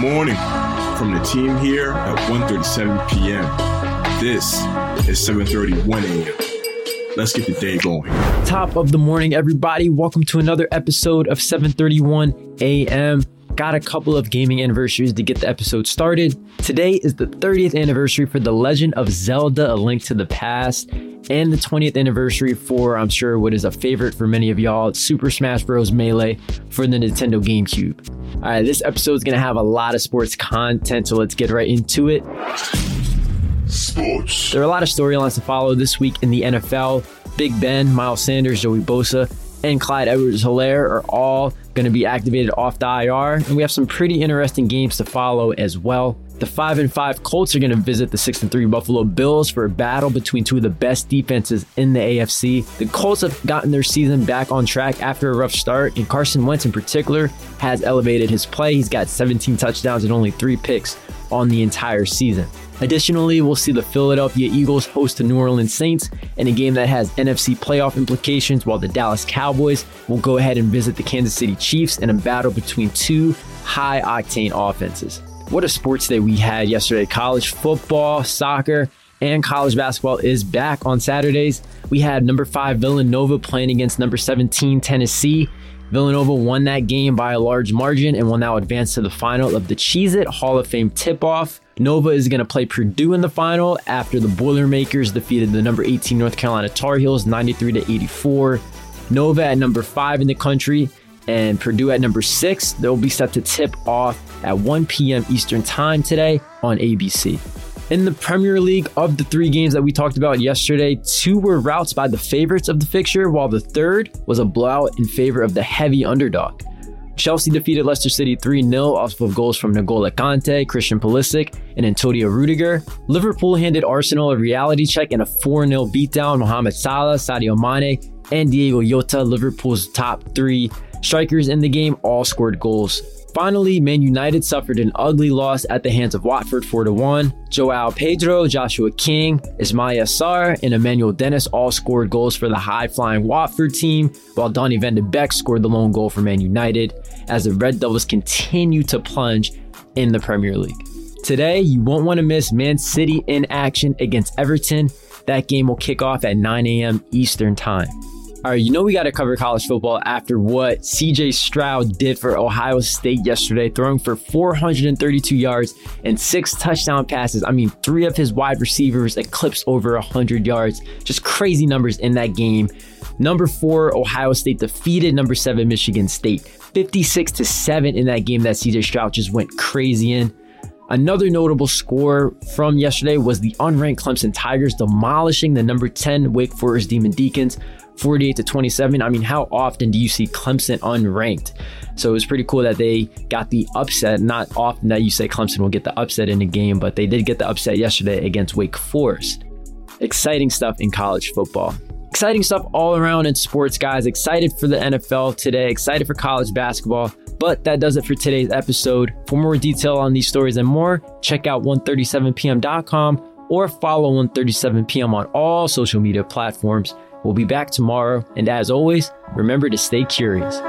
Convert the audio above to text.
morning from the team here at 1.37 p.m. This is 7.31 a.m. Let's get the day going. Top of the morning, everybody. Welcome to another episode of 7:31 a.m. Got a couple of gaming anniversaries to get the episode started. Today is the 30th anniversary for The Legend of Zelda: A Link to the Past, and the 20th anniversary for I'm sure what is a favorite for many of y'all, Super Smash Bros. Melee for the Nintendo GameCube. All right, this episode is gonna have a lot of sports content, so let's get right into it. Sports. There are a lot of storylines to follow this week in the NFL. Big Ben, Miles Sanders, Joey Bosa, and Clyde Edwards Helaire are all going to be activated off the IR. And we have some pretty interesting games to follow as well. The 5 and 5 Colts are going to visit the 6 and 3 Buffalo Bills for a battle between two of the best defenses in the AFC. The Colts have gotten their season back on track after a rough start, and Carson Wentz in particular has elevated his play. He's got 17 touchdowns and only 3 picks on the entire season. Additionally, we'll see the Philadelphia Eagles host the New Orleans Saints in a game that has NFC playoff implications, while the Dallas Cowboys will go ahead and visit the Kansas City Chiefs in a battle between two high octane offenses. What a sports day we had yesterday. College football, soccer, and college basketball is back on Saturdays. We had number five Villanova playing against number 17 Tennessee. Villanova won that game by a large margin and will now advance to the final of the Cheez It Hall of Fame tip off. Nova is going to play Purdue in the final after the Boilermakers defeated the number 18 North Carolina Tar Heels 93 to 84. Nova at number five in the country and Purdue at number six. They'll be set to tip off at 1 p.m. Eastern Time today on ABC. In the Premier League, of the three games that we talked about yesterday, two were routs by the favorites of the fixture, while the third was a blowout in favor of the heavy underdog. Chelsea defeated Leicester City 3 0 off of goals from N'Golo Kante, Christian Pulisic, and Antonio Rudiger. Liverpool handed Arsenal a reality check in a 4 0 beatdown. Mohamed Salah, Sadio Mane, and Diego Jota, Liverpool's top three strikers in the game, all scored goals. Finally, Man United suffered an ugly loss at the hands of Watford 4 1. Joao Pedro, Joshua King, Ismaila Sarr, and Emmanuel Dennis all scored goals for the high flying Watford team, while Donny van de Beek scored the lone goal for Man United as the Red Devils continue to plunge in the Premier League. Today, you won't want to miss Man City in action against Everton. That game will kick off at 9 a.m. Eastern Time. All right, you know we got to cover college football after what CJ Stroud did for Ohio State yesterday, throwing for 432 yards and six touchdown passes. I mean, three of his wide receivers eclipsed over 100 yards. Just crazy numbers in that game. Number four, Ohio State defeated number seven, Michigan State, 56 to 7 in that game that CJ Stroud just went crazy in. Another notable score from yesterday was the unranked Clemson Tigers demolishing the number 10 Wake Forest Demon Deacons 48 to 27. I mean, how often do you see Clemson unranked? So it was pretty cool that they got the upset. Not often that you say Clemson will get the upset in a game, but they did get the upset yesterday against Wake Forest. Exciting stuff in college football. Exciting stuff all around in sports, guys. Excited for the NFL today, excited for college basketball. But that does it for today's episode. For more detail on these stories and more, check out 137pm.com or follow 137pm on all social media platforms. We'll be back tomorrow, and as always, remember to stay curious.